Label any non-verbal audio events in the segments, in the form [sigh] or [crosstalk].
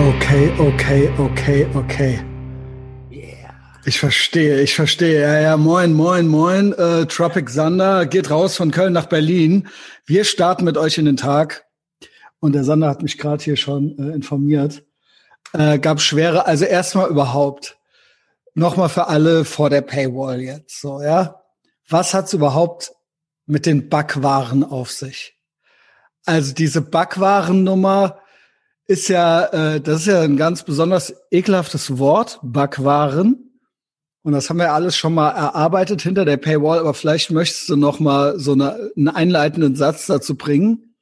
Okay, okay, okay, okay. Yeah. Ich verstehe, ich verstehe. Ja, ja, moin, moin, moin. Äh, Tropic Sander geht raus von Köln nach Berlin. Wir starten mit euch in den Tag. Und der Sander hat mich gerade hier schon äh, informiert. Äh, gab schwere, also erstmal überhaupt. Nochmal für alle vor der Paywall jetzt, so, ja. Was hat's überhaupt mit den Backwaren auf sich? Also diese Backwarennummer ist ja, äh, das ist ja ein ganz besonders ekelhaftes Wort, Backwaren. Und das haben wir alles schon mal erarbeitet hinter der Paywall, aber vielleicht möchtest du noch mal so eine, einen einleitenden Satz dazu bringen.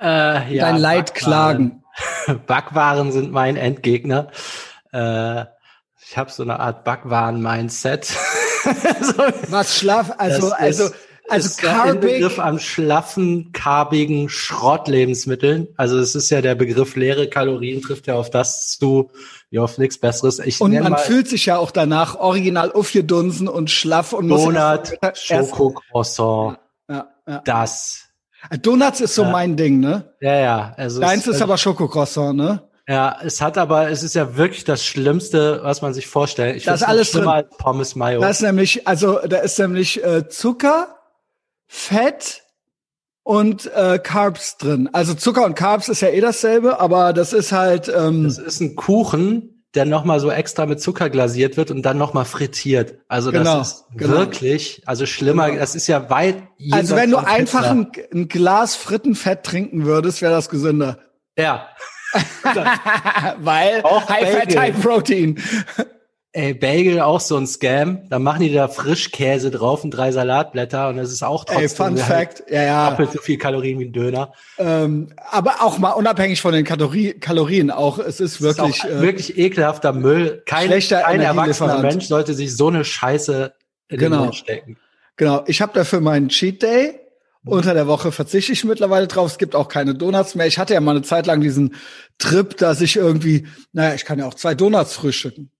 Äh, ja, Dein Leid klagen. [laughs] Backwaren sind mein Endgegner. Äh, ich habe so eine Art Backwaren-Mindset. [laughs] so, Was schlaf, also, also, ist, also ist der Begriff am schlaffen, karbigen Schrottlebensmitteln. Also es ist ja der Begriff leere Kalorien trifft ja auf das zu, wie auf nichts Besseres. Ich und man mal fühlt sich ja auch danach original aufgedunsen und schlaff und Donut, Schokocroissant, Ja, ja. das. Donuts ist so Ja. mein Ding, ne? Ja, ja. Also Deins es- ist aber Schokocroissant, ne? Ja, es hat aber, es ist ja wirklich das Schlimmste, was man sich vorstellt. Ich Da ist alles schlimmer drin. als Pommes Mayo. Da ist nämlich, also da ist nämlich äh, Zucker, Fett und äh, Carbs drin. Also Zucker und Carbs ist ja eh dasselbe, aber das ist halt ähm, Das ist ein Kuchen, der nochmal so extra mit Zucker glasiert wird und dann nochmal frittiert. Also Genau, das ist genau. wirklich, also schlimmer, Genau. das ist ja weit also wenn du einfach ein, ein Glas Frittenfett trinken würdest, wäre das gesünder. Ja. [laughs] [laughs] Weil High Fat. High Protein. Ey, Bagel auch so ein Scam. Da machen die da Frischkäse drauf und drei Salatblätter und das ist auch trotzdem Ey, Fun Fact, ja, ja. doppelt so viel Kalorien wie ein Döner. Ähm, aber auch mal unabhängig von den Kalorie Kalorien, auch es ist wirklich. ist auch äh, wirklich ekelhafter Müll. Kein, schlechter kein erwachsener. Mensch sollte sich so eine Scheiße in Genau. den Mund stecken. Genau, ich habe dafür meinen Cheat Day. Unter der Woche verzichte ich mittlerweile drauf. Es gibt auch keine Donuts mehr. Ich hatte ja mal eine Zeit lang diesen Trip, dass ich irgendwie, naja, ich kann ja auch zwei Donuts frühstücken.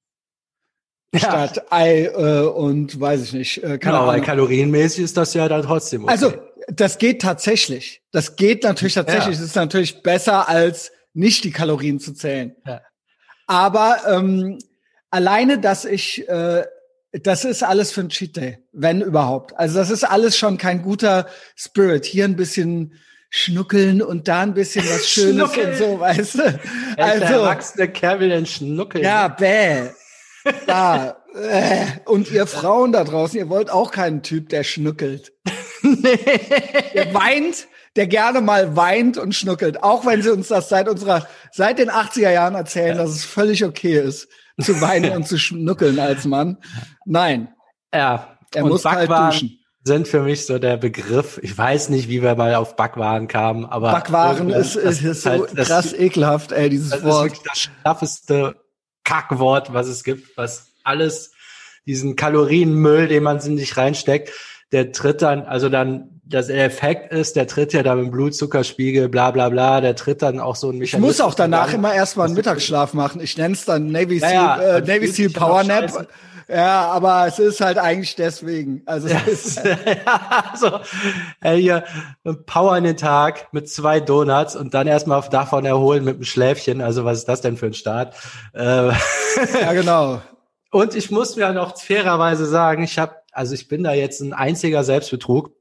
Statt Ei äh, und weiß ich nicht. Äh, keine Genau, weil kalorienmäßig ist das ja dann trotzdem okay. Also, das geht tatsächlich. Das geht natürlich tatsächlich. Ja. Es ist natürlich besser, als nicht die Kalorien zu zählen. Ja. Aber ähm, alleine, dass ich, äh, das ist alles für ein Cheat Day, wenn überhaupt. Also das ist alles schon kein guter Spirit. Hier ein bisschen schnuckeln und da ein bisschen was [laughs] Schönes und so, weißt du? Also, erwachsene Kerl will denn schnuckeln? ja, bäh. Da. Äh. Und ihr Frauen da draußen, ihr wollt auch keinen Typ, der schnuckelt. [laughs] Der weint, der gerne mal weint und schnuckelt. Auch wenn sie uns das seit unserer, seit den 80er Jahren erzählen, dass es völlig okay ist, zu weinen [laughs] und zu schnuckeln als Mann. Nein, Ja, er und muss kalt Backwaren duschen. sind für mich so der Begriff. Ich weiß nicht, wie wir mal auf Backwaren kamen, aber Backwaren irgendwann- ist, ist, ist so halt- das- krass ekelhaft, ey, dieses Das ist Wort. wirklich das schlaffeste Kackwort, was es gibt, was alles diesen Kalorienmüll, den man in sich reinsteckt, der tritt dann, also dann, das Effekt ist, der tritt ja dann mit dem Blutzuckerspiegel, bla bla bla, der tritt dann auch so ein Ich muss auch danach an. immer erstmal einen Mittagsschlaf machen. Ich nenne es dann Navy Seal, ja, äh, man Navy Seal Power Nap. Ja, aber es ist halt eigentlich deswegen. Also [laughs] es ist, [laughs] ja, so, ey, hier, ein Power in den Tag mit zwei Donuts und dann erstmal davon erholen mit einem Schläfchen. Also was ist das denn für ein Start? Äh, ja [laughs] genau. Und ich muss mir noch fairerweise sagen, ich habe, also ich bin da jetzt ein einziger Selbstbetrug.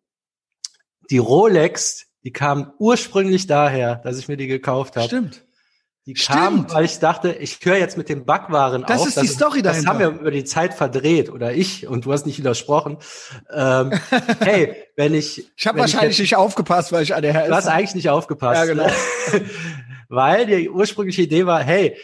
Die Rolex, die kam ursprünglich daher, dass ich mir die gekauft habe. Stimmt. Die kam, Stimmt. weil ich dachte, ich höre jetzt mit den Backwaren Das auf. ist die Story Das dahinter. haben wir über die Zeit verdreht oder ich und du hast nicht widersprochen. Ähm, [laughs] hey, wenn ich Ich habe wahrscheinlich jetzt- nicht aufgepasst, weil ich ADHS Du hast eigentlich nicht aufgepasst. Ja, genau. Ne? [laughs] Weil die ursprüngliche Idee war, hey,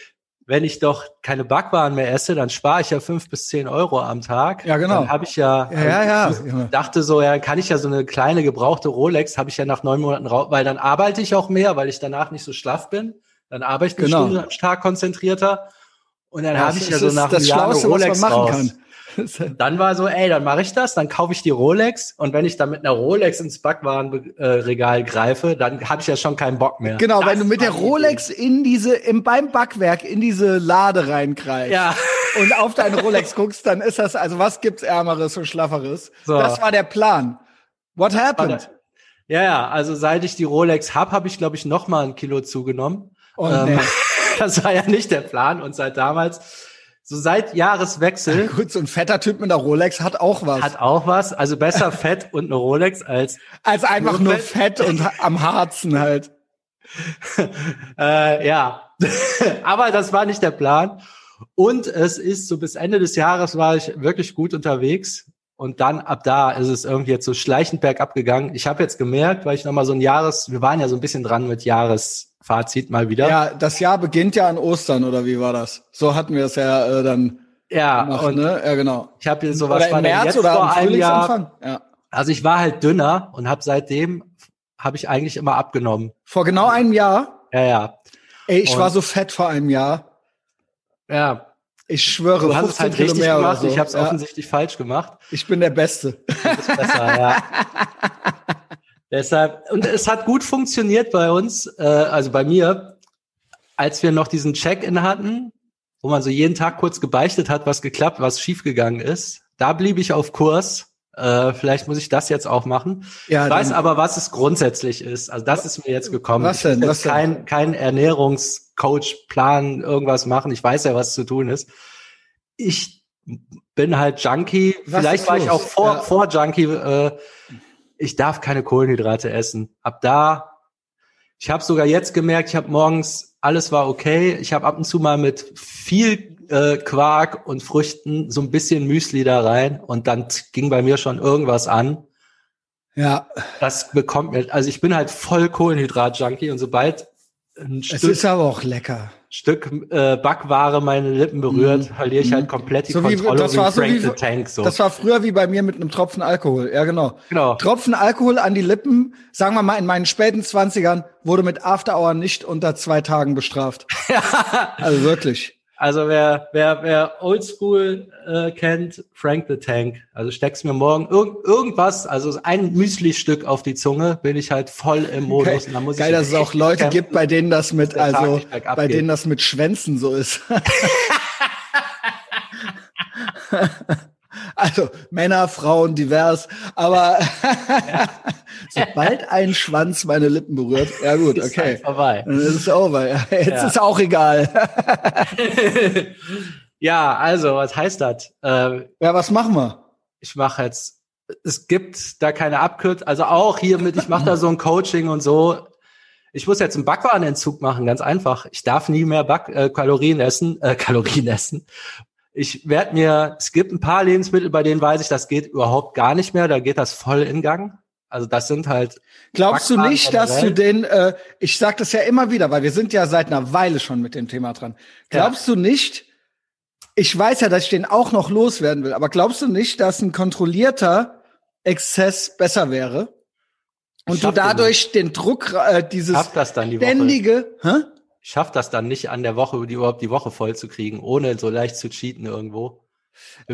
wenn ich doch keine Backwaren mehr esse, dann spare ich ja fünf bis zehn Euro am Tag. Ja, genau. Dann habe ich ja, Ja, ja, ja. ich dachte so, ja, kann ich ja so eine kleine gebrauchte Rolex, habe ich ja nach neun Monaten raus, weil dann arbeite ich auch mehr, weil ich danach nicht so schlaff bin. Dann arbeite ich eine Genau. Stunde am Tag konzentrierter. Und dann habe ich ja so nach einem Jahr eine Schlauste, was man Rolex machen raus. kann. [laughs] Dann war so, ey, dann mache ich das, dann kaufe ich die Rolex und wenn ich dann mit einer Rolex ins Backwarenregal greife, dann habe ich ja schon keinen Bock mehr. Genau, Das wenn du mit der Rolex in diese, im, beim Backwerk in diese Lade reingreifst Ja. und auf deine [laughs] Rolex guckst, dann ist das, also was gibt's Ärmeres und Schlafferes? So. Das war der Plan. What happened? Ja, ja, also seit ich die Rolex hab, habe ich, glaube ich, noch mal ein Kilo zugenommen. Oh, Ähm, nee. [laughs] das war ja nicht der Plan. Und seit damals, so seit Jahreswechsel. Ja, gut, so ein fetter Typ mit einer Rolex hat auch was. Hat auch was. Also besser [laughs] Fett und eine Rolex als. Als einfach nur Fett und am Harzen halt. [laughs] äh, ja. Aber das war nicht der Plan. Und es ist so bis Ende des Jahres war ich wirklich gut unterwegs. Und dann ab da ist es irgendwie jetzt so schleichend bergab gegangen. Ich habe jetzt gemerkt, weil ich nochmal so ein Jahres, wir waren ja so ein bisschen dran mit Jahresfazit mal wieder. Ja, das Jahr beginnt ja an Ostern oder wie war das? So hatten wir es ja äh, dann. Ja, gemacht, und ne? ja genau. Ich habe so was oder im März oder vor einem Jahr. Ja. Also ich war halt dünner und habe seitdem habe ich eigentlich immer abgenommen. Vor genau einem Jahr? Ja, ja. Ey, ich und war so fett vor einem Jahr. Ja, ich schwöre, du hast es halt richtig gemacht. So. Ich habe es ja. offensichtlich falsch gemacht. Ich bin der Beste. Du bist besser, ja. [laughs] Deshalb und es hat gut funktioniert bei uns, äh, also bei mir, als wir noch diesen Check-in hatten, wo man so jeden Tag kurz gebeichtet hat, was geklappt, was schiefgegangen ist. Da blieb ich auf Kurs. Äh, vielleicht muss ich das jetzt auch machen. Ja, ich weiß aber, was es grundsätzlich ist. Also das ist mir jetzt gekommen. Was denn? Was kein, denn? kein Ernährungscoach Plan irgendwas machen. Ich weiß ja, was zu tun ist. Ich bin halt Junkie. Was vielleicht war ich auch vor, ja. vor Junkie. Äh, ich darf keine Kohlenhydrate essen. Ab da. Ich habe sogar jetzt gemerkt, ich habe morgens alles war okay. Ich habe ab und zu mal mit viel äh, Quark und Früchten, so ein bisschen Müsli da rein und dann ging bei mir schon irgendwas an. Ja. Das bekommt mir, also ich bin halt voll Kohlenhydrat-Junkie und sobald ein es Stück, ist aber auch lecker. Stück äh, Backware meine Lippen berührt, mm. verliere ich halt mhm. komplett die so Kontrolle wie, das war wie Frank so wie, the Tank. So. Das war früher wie bei mir mit einem Tropfen Alkohol. Ja, genau. genau. Tropfen Alkohol an die Lippen, sagen wir mal in meinen späten Zwanzigern, wurde mit After Hour nicht unter zwei Tagen bestraft. [laughs] also wirklich. Also wer, wer, wer Oldschool äh, kennt, Frank the Tank. Also steck's mir morgen irg irgendwas, also ein Müsli-Stück auf die Zunge, bin ich halt voll im Modus. Geil, und dann muss geil ich dass es auch Leute kämpfen, gibt, bei denen das mit, also bei denen das mit Schwänzen so ist. [laughs] [laughs] Also Männer, Frauen, divers, aber [laughs] sobald ein Schwanz meine Lippen berührt, ja gut, okay. Ist halt vorbei. Dann ist es over. [laughs] Jetzt ja. ist auch egal. [laughs] ja, also, was heißt das? Äh, ja, was machen wir? Ich mache jetzt, es gibt da keine Abkürzung, also auch hier mit, ich mache da so ein Coaching und so. Ich muss jetzt einen Backwarenentzug machen, ganz einfach. Ich darf nie mehr Back äh, Kalorien essen, äh, Kalorien essen ich werde mir, es gibt ein paar Lebensmittel, bei denen weiß ich, das geht überhaupt gar nicht mehr. Da geht das voll in Gang. Also das sind halt. Glaubst du nicht, dass du den, äh, ich sag das ja immer wieder, weil wir sind ja seit einer Weile schon mit dem Thema dran. Glaubst ja. du nicht, ich weiß ja, dass ich den auch noch loswerden will, aber glaubst du nicht, dass ein kontrollierter Exzess besser wäre? Und du dadurch den, den Druck, äh, dieses ständige, hä? Schafft das dann nicht an der Woche, die überhaupt die Woche voll zu kriegen, ohne so leicht zu cheaten irgendwo.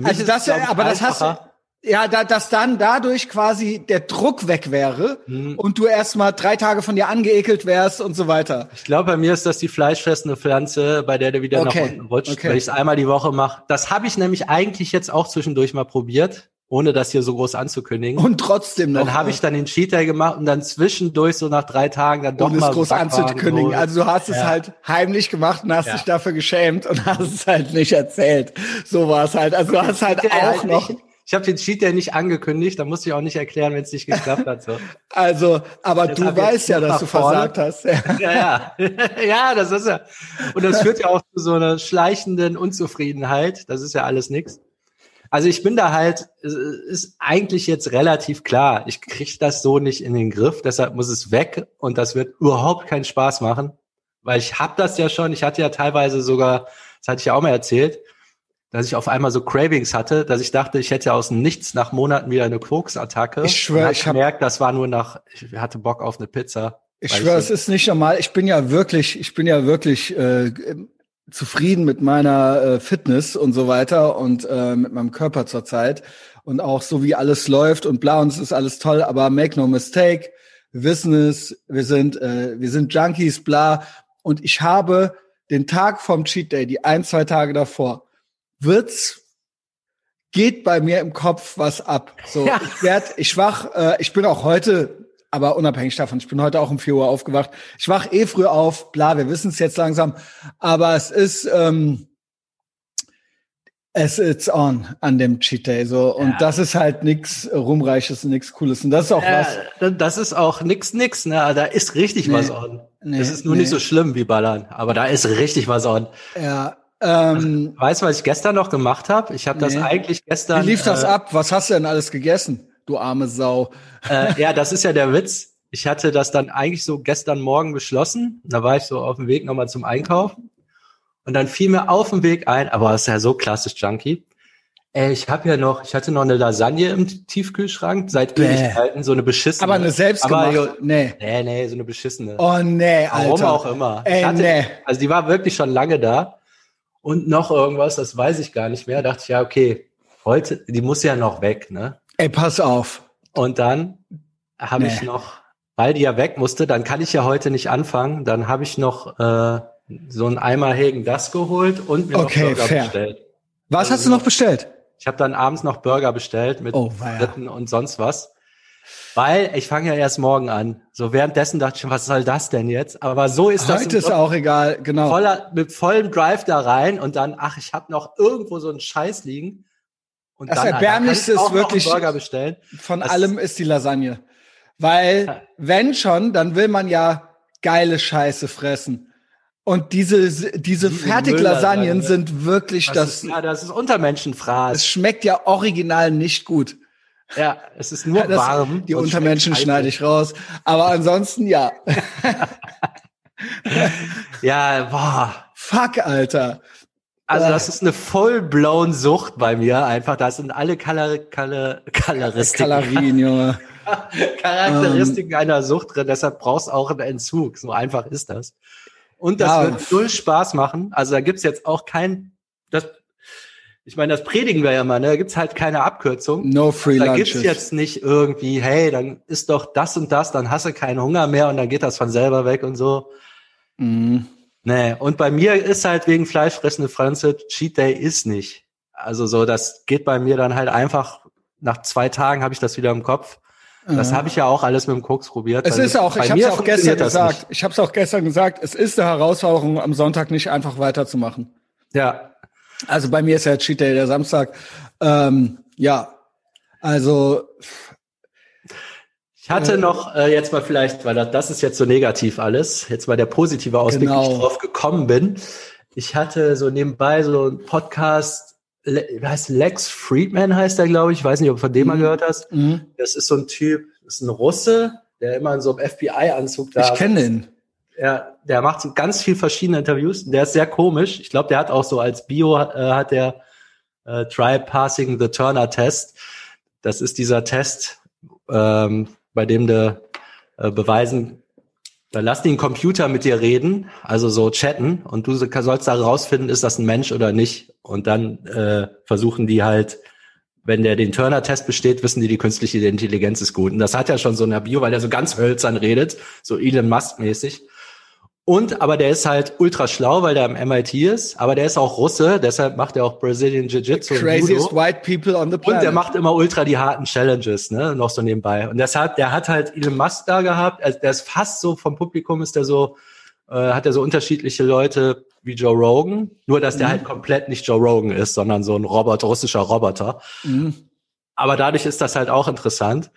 Also das, es, aber das hast du, ja, da, dass dann dadurch quasi der Druck weg wäre mhm. und du erstmal drei Tage von dir angeekelt wärst und so weiter. Ich glaube, bei mir ist das die fleischfressende Pflanze, bei der du wieder okay. nach unten rutscht, okay. weil ich es einmal die Woche mache. Das habe ich nämlich eigentlich jetzt auch zwischendurch mal probiert ohne das hier so groß anzukündigen. Und trotzdem noch. Dann habe ich dann den Cheat Day gemacht und dann zwischendurch so nach drei Tagen dann doch ohne mal es groß anzukündigen. So. Also du hast ja. es halt heimlich gemacht und hast ja. dich dafür geschämt und hast es halt nicht erzählt. So war es halt. Also du hast halt auch halt noch. Nicht, ich habe den Cheat Day nicht angekündigt, da musste ich auch nicht erklären, wenn es nicht geklappt hat. So. [laughs] Also, aber Jetzt du weißt ja, dass du vorne. versagt hast. [laughs] Ja. ja, ja. [laughs] ja, das ist ja. Und das führt ja auch zu so einer schleichenden Unzufriedenheit. Das ist ja alles nix. Also ich bin da halt, ist eigentlich jetzt relativ klar, ich kriege das so nicht in den Griff, deshalb muss es weg und das wird überhaupt keinen Spaß machen, weil ich habe das ja schon, ich hatte ja teilweise sogar, das hatte ich ja auch mal erzählt, dass ich auf einmal so Cravings hatte, dass ich dachte, ich hätte ja aus dem Nichts nach Monaten wieder eine Koks-Attacke. Ich schwöre, ich habe gemerkt, das war nur nach, ich hatte Bock auf eine Pizza. Ich schwöre, es ist nicht normal. Ich bin ja wirklich, ich bin ja wirklich äh, zufrieden mit meiner äh, Fitness und so weiter und äh, mit meinem Körper zurzeit und auch so wie alles läuft und bla und es ist alles toll, aber make no mistake, wir wissen es, wir sind äh, wir sind Junkies, bla und ich habe den Tag vom Cheat Day, die ein zwei Tage davor, wird's geht bei mir im Kopf was ab. So, ja. ich werd, ich wach, äh, ich bin auch heute aber unabhängig davon, ich bin heute auch um 4 Uhr aufgewacht. Ich wach eh früh auf, bla, wir wissen es jetzt langsam, aber es ist, ähm, es ist on an dem Cheat Day so und Ja. das ist halt nix ruhmreiches und nix cooles und das ist auch was. Äh, das ist auch nix, nix, ne? Da ist richtig Nee. was on. Nee, Es ist nur nee. nicht so schlimm wie Ballern, aber da ist richtig was on. Ja, ähm, Weißt du, was ich gestern noch gemacht habe? Ich habe das eigentlich wie gestern. lief das äh, ab? Was hast du denn alles gegessen? Du arme Sau. Äh, ja, das ist ja der Witz. Ich hatte das dann eigentlich so gestern Morgen beschlossen. Da war ich so auf dem Weg nochmal zum Einkaufen. Und dann fiel mir auf dem Weg ein, aber das ist ja so klassisch Junkie. Ey, ich habe ja noch, ich hatte noch eine Lasagne im Tiefkühlschrank seit Bäh. Ewigkeiten, so eine beschissene. Aber eine selbstgemachte. nee. nee, nee, so eine beschissene. Oh nee, Alter. Warum auch immer. Ey, ich hatte, nee. Also die war wirklich schon lange da. Und noch irgendwas, das weiß ich gar nicht mehr. Da dachte ich, ja, okay, heute, die muss ja noch weg, ne? Ey, pass auf. Und dann habe ich Nee. noch, weil die ja weg musste, dann kann ich ja heute nicht anfangen. Dann habe ich noch äh, so einen Eimer Hegen das geholt und mir Okay, noch Burger fair. bestellt. Was Also hast du noch bestellt? Ich habe dann abends noch Burger bestellt mit Oh. Fritten und sonst was. Weil ich fange ja erst morgen an. So währenddessen dachte ich, schon, was soll das denn jetzt? Aber so ist das Heute ist auch egal, genau. voller, mit vollem Drive da rein und dann, ach, ich habe noch irgendwo so einen Scheiß liegen. Und Das dann, Alter, Erbärmlichste ist wirklich-. Von Das- allem ist die Lasagne. Weil, wenn schon, dann will man ja geile Scheiße fressen. Und diese, diese Diese Fertiglasagnen sind wirklich Das, das, ist, ja, das ist Untermenschenfraß. es schmeckt ja original nicht gut. Ja, es ist nur Das, warm. die Untermenschen schneide ich raus. Aber ansonsten, ja. [laughs] Ja, boah. Fuck, Alter. Also Äh. das ist eine full-blown Sucht bei mir einfach. Da sind alle Kala Kala Kaloristiken, Kalorien, Junge. [laughs] Charakteristiken Ähm. einer Sucht drin. Deshalb brauchst du auch einen Entzug. So einfach ist das. Und das Ja. wird null Spaß machen. Also da gibt's jetzt auch kein, das, ich meine, das predigen wir ja mal, ne? Da gibt's halt keine Abkürzung. No free Da lunches. gibt's jetzt nicht irgendwie, hey, dann ist doch das und das, dann hast du keinen Hunger mehr und dann geht das von selber weg und so. Mhm. Nee, und bei mir ist halt wegen fleischfressende Franze, Cheat Day ist nicht. Also so, das geht bei mir dann halt einfach, nach zwei Tagen habe ich das wieder im Kopf. Das habe ich ja auch alles mit dem Koks probiert. Es ist auch, ich habe es auch gestern gesagt. nicht. Ich habe es auch gestern gesagt. Es ist eine Herausforderung, am Sonntag nicht einfach weiterzumachen. Ja, Also bei mir ist ja Cheat Day der Samstag. Ähm, ja, also ich hatte Äh, noch äh, jetzt mal vielleicht, weil das, das ist jetzt so negativ alles, jetzt mal der positive Ausblick, wie Genau. ich drauf gekommen bin. Ich hatte so nebenbei so einen Podcast, Le wie heißt Lex Friedman heißt der, glaube ich. Ich weiß nicht, ob du von dem mal Mhm. gehört hast. mh, Das ist so ein Typ, das ist ein Russe, der immer in so einem FBI-Anzug da ich kenne den. Ja, der macht so ganz viel verschiedene Interviews. Der ist sehr komisch. Ich glaube, der hat auch so als Bio äh, hat der äh, Try Passing the Turner Test. Das ist dieser Test, ähm, bei dem du äh, beweisen, da lass den Computer mit dir reden, also so chatten, und du so- sollst da rausfinden, ist das ein Mensch oder nicht. Und dann äh, versuchen die halt, wenn der den Turner-Test besteht, wissen die, die künstliche Intelligenz ist gut. Und das hat ja schon so eine Bio, weil der so ganz hölzern redet, so Elon Musk-mäßig. Und, aber der ist halt ultra schlau, weil der am MIT ist, aber der ist auch Russe, deshalb macht er auch Brazilian Jiu-Jitsu und Craziest Judo. white people on the Und planet. der macht immer ultra die harten Challenges, ne, noch so nebenbei. Und deshalb, der hat halt Elon Musk da gehabt, also der ist fast so, vom Publikum ist der so, äh, hat er so unterschiedliche Leute wie Joe Rogan, nur dass der Mhm. halt komplett nicht Joe Rogan ist, sondern so ein Roboter, russischer Roboter. Mhm. Aber dadurch ist das halt auch interessant.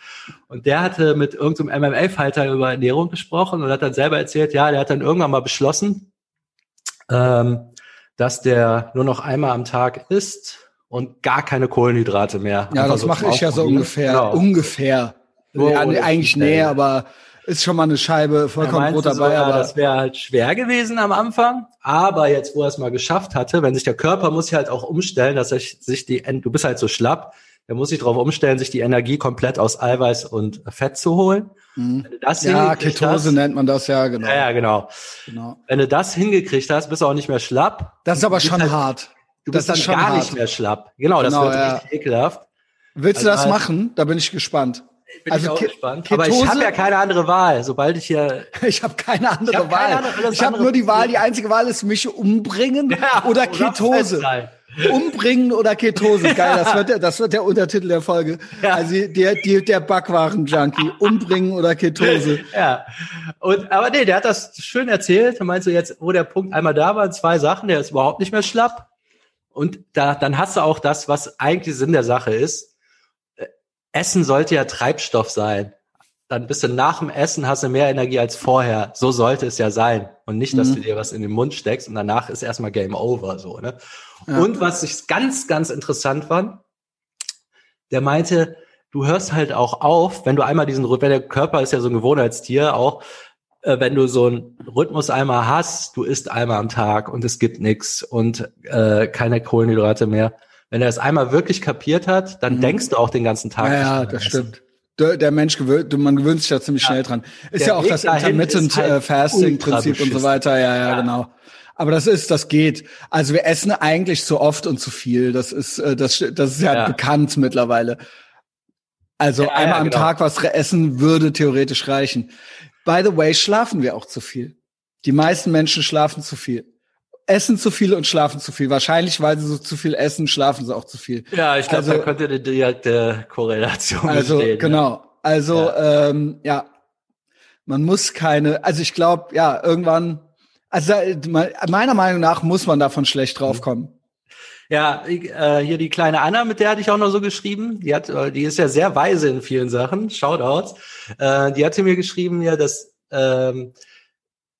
Und der hatte mit irgendeinem MMA-Fighter über Ernährung gesprochen und hat dann selber erzählt, ja, der hat dann irgendwann mal beschlossen, ähm, dass der nur noch einmal am Tag isst und gar keine Kohlenhydrate mehr. Ja, Einfach das so mache ich ja so ungefähr. Genau. Ungefähr. Nur ja, eigentlich nee, aber ist schon mal eine Scheibe vollkommen Brot dabei. so, ja, aber das wäre halt schwer gewesen am Anfang, aber jetzt, wo er es mal geschafft hatte, wenn sich der Körper muss sich halt auch umstellen, dass er sich die, du bist halt so schlapp, der muss sich darauf umstellen, sich die Energie komplett aus Eiweiß und Fett zu holen. Mhm. Du das ja, Ketose nennt man das ja, genau. ja, ja, genau. genau. Wenn du das hingekriegt hast, bist du auch nicht mehr schlapp. Das ist aber Du schon halt- hart. Du Das bist dann gar hart. nicht mehr schlapp. Genau, das Genau, wird ja. richtig ekelhaft. Willst du Also das halt- machen? Da bin ich gespannt. Bin Also ich auch Ke- gespannt. Aber ich Ketose- habe ja keine andere Wahl. Sobald ich hier [laughs] Ich habe keine andere Ich hab Wahl. keine andere- ich habe nur die Wahl, die einzige Wahl ist mich umbringen [laughs] oder Ketose. fett sein. Umbringen oder Ketose. Geil, das wird der, das wird der Untertitel der Folge. Ja. Also der, der, der Backwaren-Junkie. Umbringen oder Ketose. [laughs] Ja. Und, aber nee, der hat das schön erzählt. Meinst du jetzt, wo der Punkt einmal da war, zwei Sachen, der ist überhaupt nicht mehr schlapp. Und da, dann hast du auch das, was eigentlich Sinn der Sache ist. Äh, Essen sollte ja Treibstoff sein dann bist du nach dem Essen hast du mehr Energie als vorher. So sollte es ja sein. Und nicht, dass mhm. du dir was in den Mund steckst und danach ist erstmal Game Over, so, ne? Ja. Und was ich ganz, ganz interessant fand, der meinte, du hörst halt auch auf, wenn du einmal diesen, wenn der Körper ist ja so ein Gewohnheitstier auch, äh, wenn du so einen Rhythmus einmal hast, du isst einmal am Tag und es gibt nichts und äh, keine Kohlenhydrate mehr. Wenn er es einmal wirklich kapiert hat, dann mhm. denkst du auch den ganzen Tag. Ja, ja das essen. stimmt der Mensch gewöhnt, man gewöhnt sich da ziemlich ja. schnell dran. Ist der ja auch Weg das Intermittent halt äh, Fasting Prinzip und so weiter. Ja, ja, ja, genau. Aber das ist, das geht. Also wir essen eigentlich zu oft und zu viel. Das ist, äh, das, das ist ja, ja. bekannt mittlerweile. Also ja, einmal am genau. Tag was essen würde theoretisch reichen. By the way, schlafen wir auch zu viel. Die meisten Menschen schlafen zu viel essen zu viel und schlafen zu viel. Wahrscheinlich, weil sie so zu viel essen, schlafen sie auch zu viel. Ja, ich glaube, also, da könnte eine direkte Korrelation also, bestehen. Genau. Also, ja. Ähm, ja, man muss keine, also ich glaube, ja, irgendwann, also meiner Meinung nach muss man davon schlecht draufkommen. Ja, äh, hier die kleine Anna, mit der hatte ich auch noch so geschrieben. Die hat, äh, die ist ja sehr weise in vielen Sachen. Shoutouts. Äh, die hatte mir geschrieben, ja, dass ähm,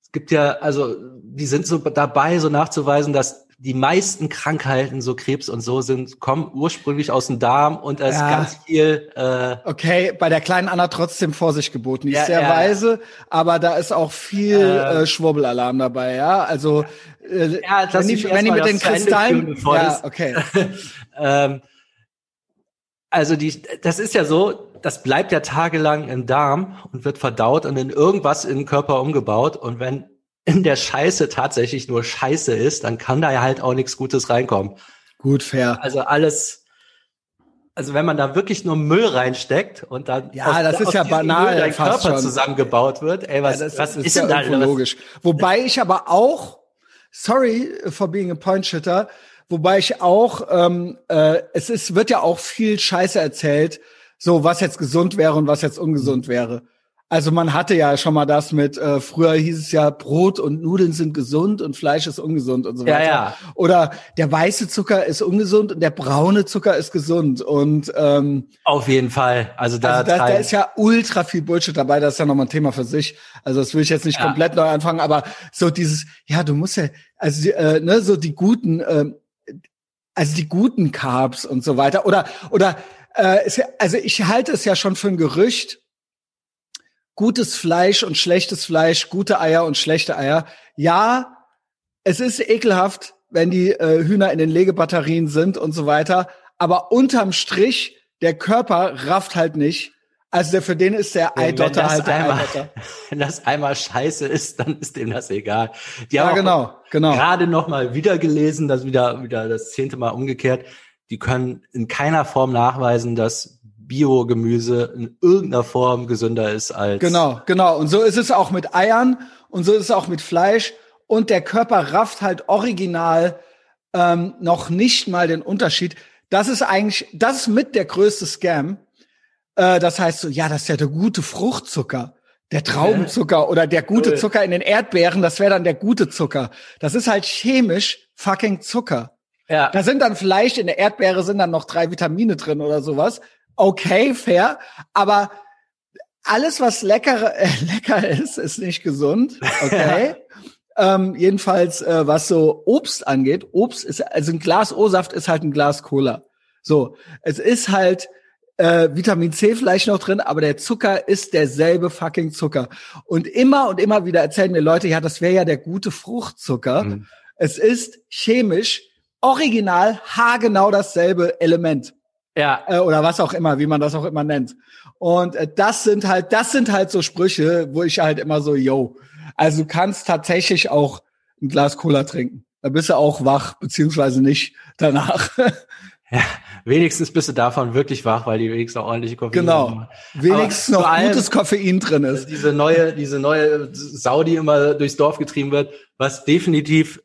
es gibt ja, also die sind so dabei, so nachzuweisen, dass die meisten Krankheiten, so Krebs und so, sind kommen ursprünglich aus dem Darm und da ist ja. ganz viel. Äh, okay, bei der kleinen Anna trotzdem Vorsicht geboten. Die ja, ist sehr ja. weise, aber da ist auch viel äh, äh, Schwurbelalarm dabei. Ja, also äh, ja, wenn, die, wenn die mit den Kristallen. Ja, okay. [laughs] ähm, also die, das ist ja so, das bleibt ja tagelang im Darm und wird verdaut und in irgendwas in den Körper umgebaut. Und wenn in der Scheiße tatsächlich nur Scheiße ist, dann kann da ja halt auch nichts Gutes reinkommen. Gut, fair. Also alles, also wenn man da wirklich nur Müll reinsteckt und dann ja, aus, das ist ja banal, Müll dein Körper schon. zusammengebaut wird, ey, was, ja, das, was ist, ist denn ja da logisch? Wobei ich aber auch, sorry for being a point shitter, wobei ich auch, ähm, äh, es ist, wird ja auch viel Scheiße erzählt, so was jetzt gesund wäre und was jetzt ungesund wäre. Also man hatte ja schon mal das mit, äh, früher hieß es ja, Brot und Nudeln sind gesund und Fleisch ist ungesund und so weiter. Ja, ja. Oder der weiße Zucker ist ungesund und der braune Zucker ist gesund. Und ähm, auf jeden Fall. Also da, also da, da ist ja ultra viel Bullshit dabei, das ist ja nochmal ein Thema für sich. Also das will ich jetzt nicht ja. komplett neu anfangen, aber so dieses, ja, du musst ja, also äh, ne, so die guten, äh, also die guten Carbs und so weiter. Oder, oder äh, also ich halte es ja schon für ein Gerücht, gutes Fleisch und schlechtes Fleisch, gute Eier und schlechte Eier. Ja, es ist ekelhaft, wenn die äh, Hühner in den Legebatterien sind und so weiter. Aber unterm Strich, der Körper rafft halt nicht. Also der, für den ist der Eidotter halt der einmal, Eidotter. [laughs] Wenn das einmal scheiße ist, dann ist dem das egal. Die ja, genau, genau. Gerade noch mal wieder gelesen, das wieder, wieder das zehnte Mal umgekehrt. Die können in keiner Form nachweisen, dass Biogemüse in irgendeiner Form gesünder ist als. Genau, genau. Und so ist es auch mit Eiern und so ist es auch mit Fleisch. Und der Körper rafft halt original ähm, noch nicht mal den Unterschied. Das ist eigentlich, das ist mit der größte Scam. Äh, das heißt so, ja, das ist ja der gute Fruchtzucker. Der Traubenzucker oder der gute Zucker in den Erdbeeren, das wäre dann der gute Zucker. Das ist halt chemisch fucking Zucker. Ja. Da sind dann vielleicht in der Erdbeere sind dann noch drei Vitamine drin oder sowas okay, fair, aber alles, was lecker, [laughs] äh, lecker ist, ist nicht gesund. Okay. [laughs] ähm, jedenfalls, äh, was so Obst angeht, Obst ist, also ein Glas O-Saft ist halt ein Glas Cola. So, es ist halt äh, Vitamin C vielleicht noch drin, aber der Zucker ist derselbe fucking Zucker. Und immer und immer wieder erzählen mir Leute, ja, das wäre ja der gute Fruchtzucker. Mhm. Es ist chemisch original haargenau dasselbe Element. Ja. Äh, oder was auch immer, wie man das auch immer nennt. Und äh, das sind halt, das sind halt so Sprüche, wo ich halt immer so, yo, also du kannst tatsächlich auch ein Glas Cola trinken. Da bist du auch wach, beziehungsweise nicht danach. [laughs] Ja, wenigstens bist du davon wirklich wach, weil die wenigstens auch ordentliche Koffein Genau. Haben. Wenigstens noch gutes Koffein drin ist. Diese neue, diese neue Sau, die immer durchs Dorf getrieben wird, was definitiv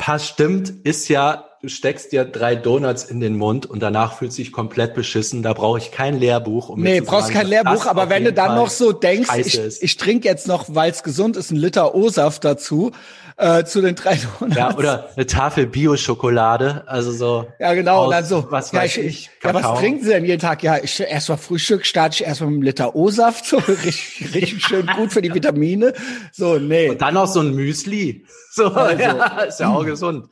passt stimmt, ist ja du steckst dir drei Donuts in den Mund und danach fühlst du dich komplett beschissen. Da brauche ich kein Lehrbuch. Um nee, brauchst sagen, kein Lehrbuch, aber wenn du dann Fall noch so denkst, ich, ich trinke jetzt noch, weil es gesund ist, einen Liter O-Saft dazu, äh, zu den drei Donuts. Ja, oder eine Tafel Bio-Schokolade, also so. Ja, genau, aus, und dann so, was ja, weiß ich, ich ja, was trinken Sie denn jeden Tag? Ja, ich erstmal Frühstück, starte ich erstmal mit einem Liter O-Saft, so [laughs] richtig, richtig schön gut für die Vitamine. So, nee. Und dann noch so ein Müsli. [laughs] So, also, ja, ist ja auch gesund.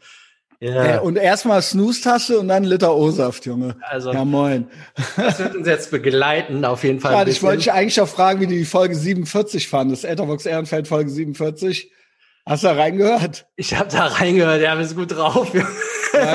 Ja. Äh, und erstmal Snooze-Tasse und dann Liter O-Saft, Junge. Also, ja, moin. Das wird uns jetzt begleiten, auf jeden Fall. Ja, ich wollte dich eigentlich auch fragen, wie du die Folge 47 fandest. Etherbox Ehrenfeld Folge 47. Hast du da reingehört? Ich habe da reingehört, ja, bist gut drauf. ja,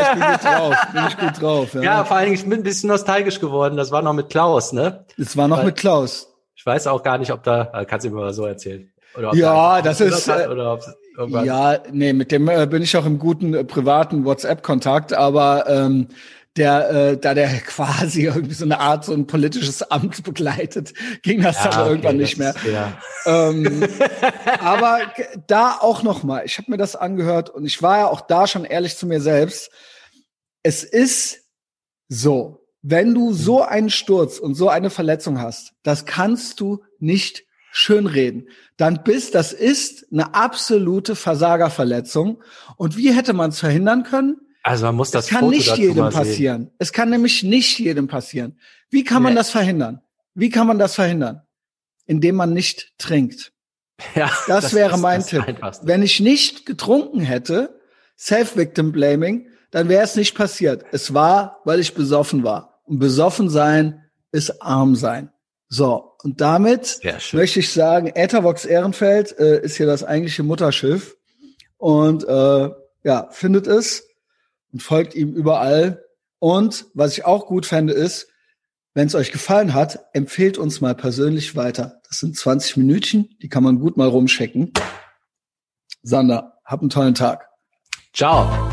ich bin gut drauf, bin ich gut drauf. Ja. ja, vor allen Dingen, ich bin ein bisschen nostalgisch geworden. Das war noch mit Klaus, ne? Das war noch Weil, mit Klaus. Ich weiß auch gar nicht, ob da, äh, kannst du mir mal so erzählen. ja, das ist, hat, oder ja, nee, mit dem äh, bin ich auch im guten äh, privaten WhatsApp-Kontakt, aber ähm, der, äh, da der [laughs] quasi irgendwie so eine Art so ein politisches Amt begleitet, ging das ja, dann okay, irgendwann nicht mehr. Ist, ja. ähm, [laughs] aber da auch noch mal, ich habe mir das angehört und ich war ja auch da schon ehrlich zu mir selbst. Es ist so, wenn du so einen Sturz und so eine Verletzung hast, das kannst du nicht schönreden, dann bist, das ist eine absolute Versagerverletzung. Und wie hätte man es verhindern können? Also man muss das Es kann Foto nicht jedem passieren. Es kann nämlich nicht jedem passieren. Wie kann man das verhindern? Wie kann man das verhindern? Indem man nicht trinkt. [laughs] Ja, das, das wäre mein Tipp. Einfachste. Wenn ich nicht getrunken hätte, Self-Victim-Blaming, dann wäre es nicht passiert. Es war, weil ich besoffen war. Und besoffen sein ist arm sein. So, und damit möchte ich sagen, Ethervox Ehrenfeld äh, ist hier das eigentliche Mutterschiff. Und äh, ja, findet es und folgt ihm überall. Und was ich auch gut fände, ist, wenn es euch gefallen hat, empfehlt uns mal persönlich weiter. Das sind 20 Minütchen, die kann man gut mal rumchecken. Sander, hab einen tollen Tag. Ciao.